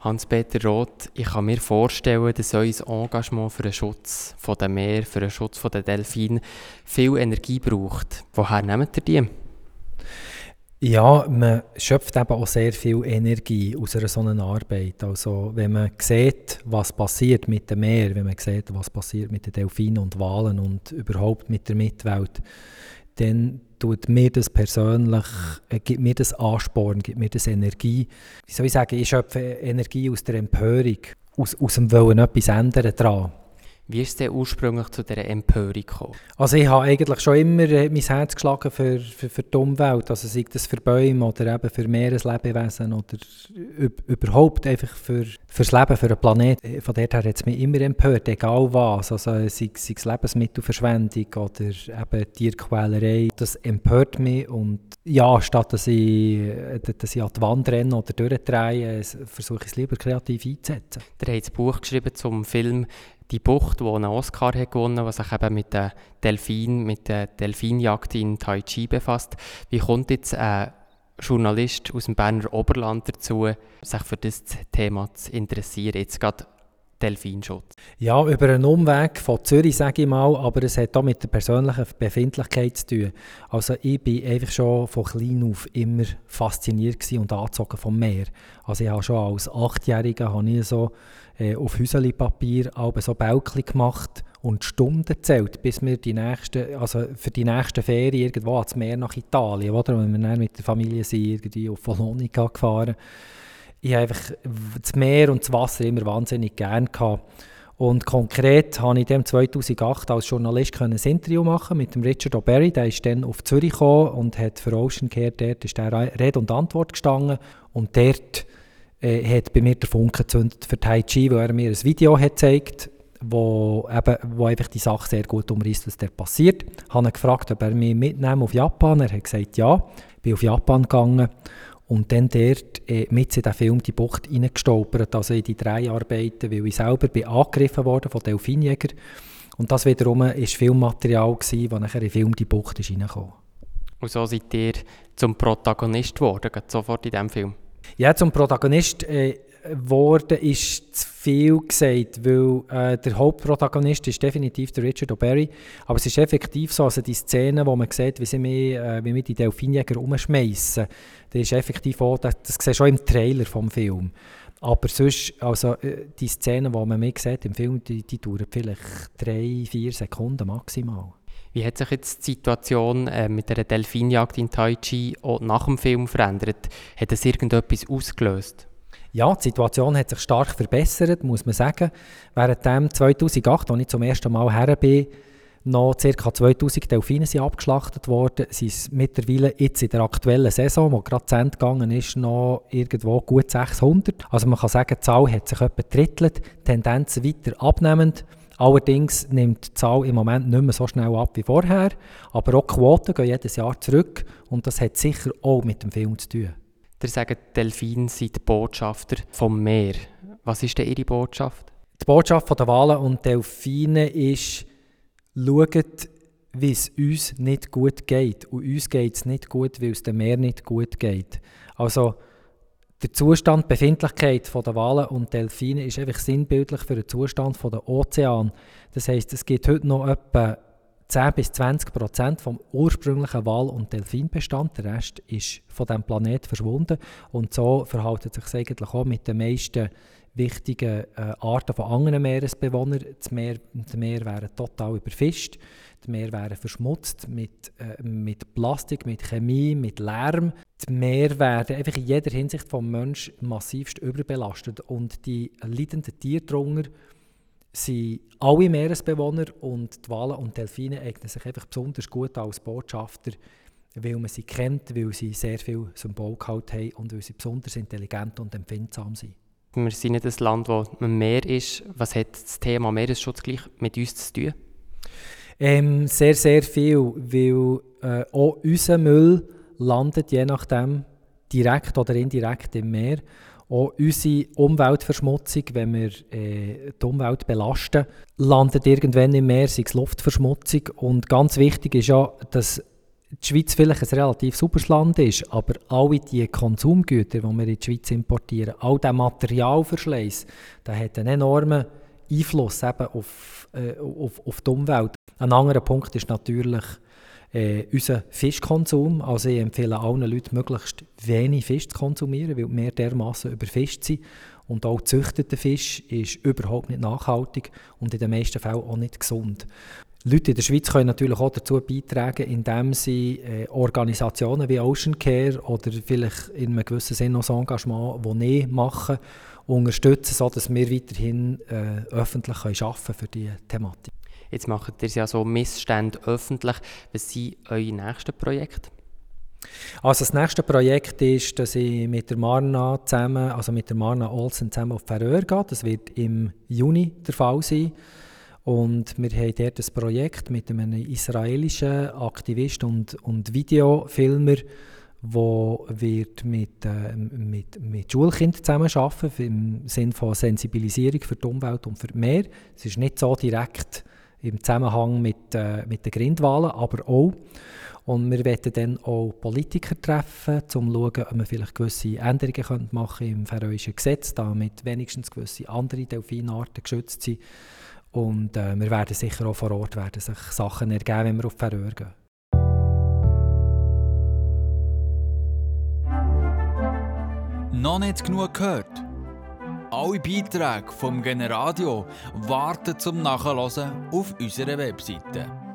Hans-Peter Roth, ich kann mir vorstellen, dass euer Engagement für den Schutz der Meer, für den Schutz der Delfine viel Energie braucht. Woher nehmt ihr die? Ja, man schöpft eben auch sehr viel Energie aus einer solchen Arbeit. Also wenn man sieht, was passiert mit dem Meer, wenn man sieht, was passiert mit den Delfinen und Walen und überhaupt mit der Mitwelt, dann tut mir das persönlich, äh, gibt mir das Ansporn, gibt mir das Energie. Wie soll ich sagen, ich schöpfe Energie aus der Empörung, aus, aus dem Wollen etwas ändern daran. Wie ist es denn ursprünglich zu dieser Empörung gekommen? Also ich habe eigentlich schon immer äh, mein Herz geschlagen für, für, für die Umwelt, also sei das für Bäume oder eben für Meereslebewesen oder überhaupt einfach für, für das Leben, für den Planeten. Von daher hat es mich immer empört, egal was, also sei, sei es Lebensmittelverschwendung oder eben Tierquälerei. Das empört mich und ja, statt dass ich, äh, dass ich an die Wand renne oder durchdrehe, versuche ich es lieber kreativ einzusetzen. Der hat ein Buch geschrieben zum Film die Bucht, die einen Oscar hat gewonnen die sich eben mit der Delfin, mit der Delfinjagd in Tai Chi befasst. Wie kommt jetzt ein Journalist aus dem Berner Oberland dazu, sich für das Thema zu interessieren? Jetzt gerade Delfinschutz? Ja, über einen Umweg von Zürich, sage ich mal, aber es hat auch mit der persönlichen Befindlichkeit zu tun. Also ich bin einfach schon von klein auf immer fasziniert und angezogen vom Meer. Also ich habe schon als Achtjähriger habe ich so äh, auf Häuserpapier so Bälkchen gemacht und Stunden gezählt, bis wir die nächste, also für die nächste Ferien irgendwo ans Meer nach Italien, oder? Wenn wir dann mit der Familie sind, irgendwie auf Valonica gefahren. Ich habe einfach das Meer und das Wasser immer wahnsinnig gern gehabt. Und konkret habe ich dem 2008 als Journalist ein Interview machen mit dem Richard O'Berry. Der ist dann auf Zürich gekommen und hat für Ocean Care dort ist der Rede und Antwort gestanden. Und dort äh, hat bei mir der Funke gezündet für Tai Chi, weil er mir ein Video hat gezeigt wo, eben, wo einfach die Sache sehr gut umreißt, was da passiert. Ich habe ihn gefragt, ob er mich mitnehmen auf Japan. Er hat gesagt, ja. Ich bin auf Japan gegangen und dann dort äh, mit in den Film die Bucht hineingestolpert, also in die drei Arbeiten, weil ich selber bin angegriffen worden von Delfinjägern. Und das wiederum war Filmmaterial, das nachher in den Film die Bucht ist reingekommen. Und so seid ihr zum Protagonist geworden, sofort in diesem Film? Ja, zum Protagonist äh, worden ist zu viel gesagt, weil äh, der Hauptprotagonist ist definitiv der Richard O'Berry, aber es ist effektiv so, also die Szene, wo man sieht, wie sie mich, äh, wie mich die Delfinjäger umschmeißen, das ist effektiv auch, das, das siehst du schon im Trailer vom Film. Aber sonst, also äh, die Szenen, die man mich sieht im Film, die, die dauern vielleicht drei, vier Sekunden maximal. Wie hat sich jetzt die Situation äh, mit der Delfinjagd in Tai Chi auch nach dem Film verändert? Hat es irgendetwas ausgelöst? Ja, die Situation hat sich stark verbessert, muss man sagen. Während dem 2008, als ich zum ersten Mal her bin, noch ca. 2000 Delfine sind abgeschlachtet worden, sind mittlerweile jetzt in der aktuellen Saison, die gerade zu Ende gegangen ist, noch irgendwo gut 600. Also man kann sagen, die Zahl hat sich etwa drittelt, Tendenz weiter abnehmend. Allerdings nimmt die Zahl im Moment nicht mehr so schnell ab wie vorher, aber auch die Quoten gehen jedes Jahr zurück und das hat sicher auch mit dem Film zu tun. Ihr sagt, Delfine sind Botschafter vom Meer. Was ist denn Ihre Botschaft? Die Botschaft der Wale und Delfine ist, schaut, wie es uns nicht gut geht. Und uns geht es nicht gut, weil es dem Meer nicht gut geht. Also der Zustand, die Befindlichkeit der Wale und Delfine ist einfach sinnbildlich für den Zustand der Ozean. Das heisst, es gibt heute noch etwa 10 bis 20 Prozent vom ursprünglichen Wal- und Delfinbestand. Der Rest ist von diesem Planeten verschwunden. Und so verhält es sich eigentlich auch mit den meisten wichtigen äh, Arten von anderen Meeresbewohnern. Das Meer, die Meer wären total überfischt. Die Meer wären verschmutzt mit, äh, mit Plastik, mit Chemie, mit Lärm. Die Meer werden einfach in jeder Hinsicht vom Menschen massivst überbelastet. Und die leidenden Tiere darunter sind alle Meeresbewohner und die Wale und Delfine eignen sich einfach besonders gut als Botschafter, weil man sie kennt, weil sie sehr viel Symbolgehalt haben und weil sie besonders intelligent und empfindsam sind. Wir sind nicht ein Land, wo man Meer ist. Was hat das Thema Meeresschutz gleich mit uns zu tun? Ähm, sehr, sehr viel, weil äh, auch unser Müll landet je nachdem direkt oder indirekt im Meer. Auch unsere Umweltverschmutzung, wenn wir äh, die Umwelt belasten, landet irgendwann im Meer, sei es Luftverschmutzung. Und ganz wichtig ist ja, dass die Schweiz vielleicht ein relativ sauberes Land ist, aber alle die Konsumgüter, die wir in die Schweiz importieren, all der Materialverschleiß, der hat einen enormen Einfluss eben auf, äh, auf, auf die Umwelt. Ein anderer Punkt ist natürlich äh, unser Fischkonsum. Also ich empfehle allen Leuten, möglichst wenig Fisch zu konsumieren, weil wir dermaßen überfischt sind. Und auch gezüchteter Fisch ist überhaupt nicht nachhaltig und in den meisten Fällen auch nicht gesund. Leute in der Schweiz können natürlich auch dazu beitragen, indem sie äh, Organisationen wie Ocean Care oder vielleicht in einem gewissen Sinne noch ein Engagement, das nie machen, unterstützen, sodass wir weiterhin äh, öffentlich können für diese Thematik. Jetzt macht ihr ja so Missstände öffentlich. Was sind eure nächsten Projekte? Also das nächste Projekt ist, dass ich mit der Marna zusammen, also mit der Marna Olsen zusammen auf Färöer gehe. Das wird im Juni der Fall sein. Und wir haben dort ein Projekt mit einem israelischen Aktivist und, und Videofilmer, wird mit, äh, mit, mit Schulkindern zusammenarbeiten im Sinne von Sensibilisierung für die Umwelt und für Meer. Es ist nicht so direkt im Zusammenhang mit, äh, mit den Grindwahlen, aber auch. Und wir werden dann auch Politiker treffen, um zu schauen, ob wir vielleicht gewisse Änderungen machen im färöischen Gesetz, damit wenigstens gewisse andere Delfinarten geschützt sind. Und äh, wir werden sicher auch vor Ort werden sich Sachen ergeben, wenn wir auf die Färöer gehen. Noch nicht genug gehört? Alle Beiträge vom Generadio warten zum Nachhören auf unserer Webseite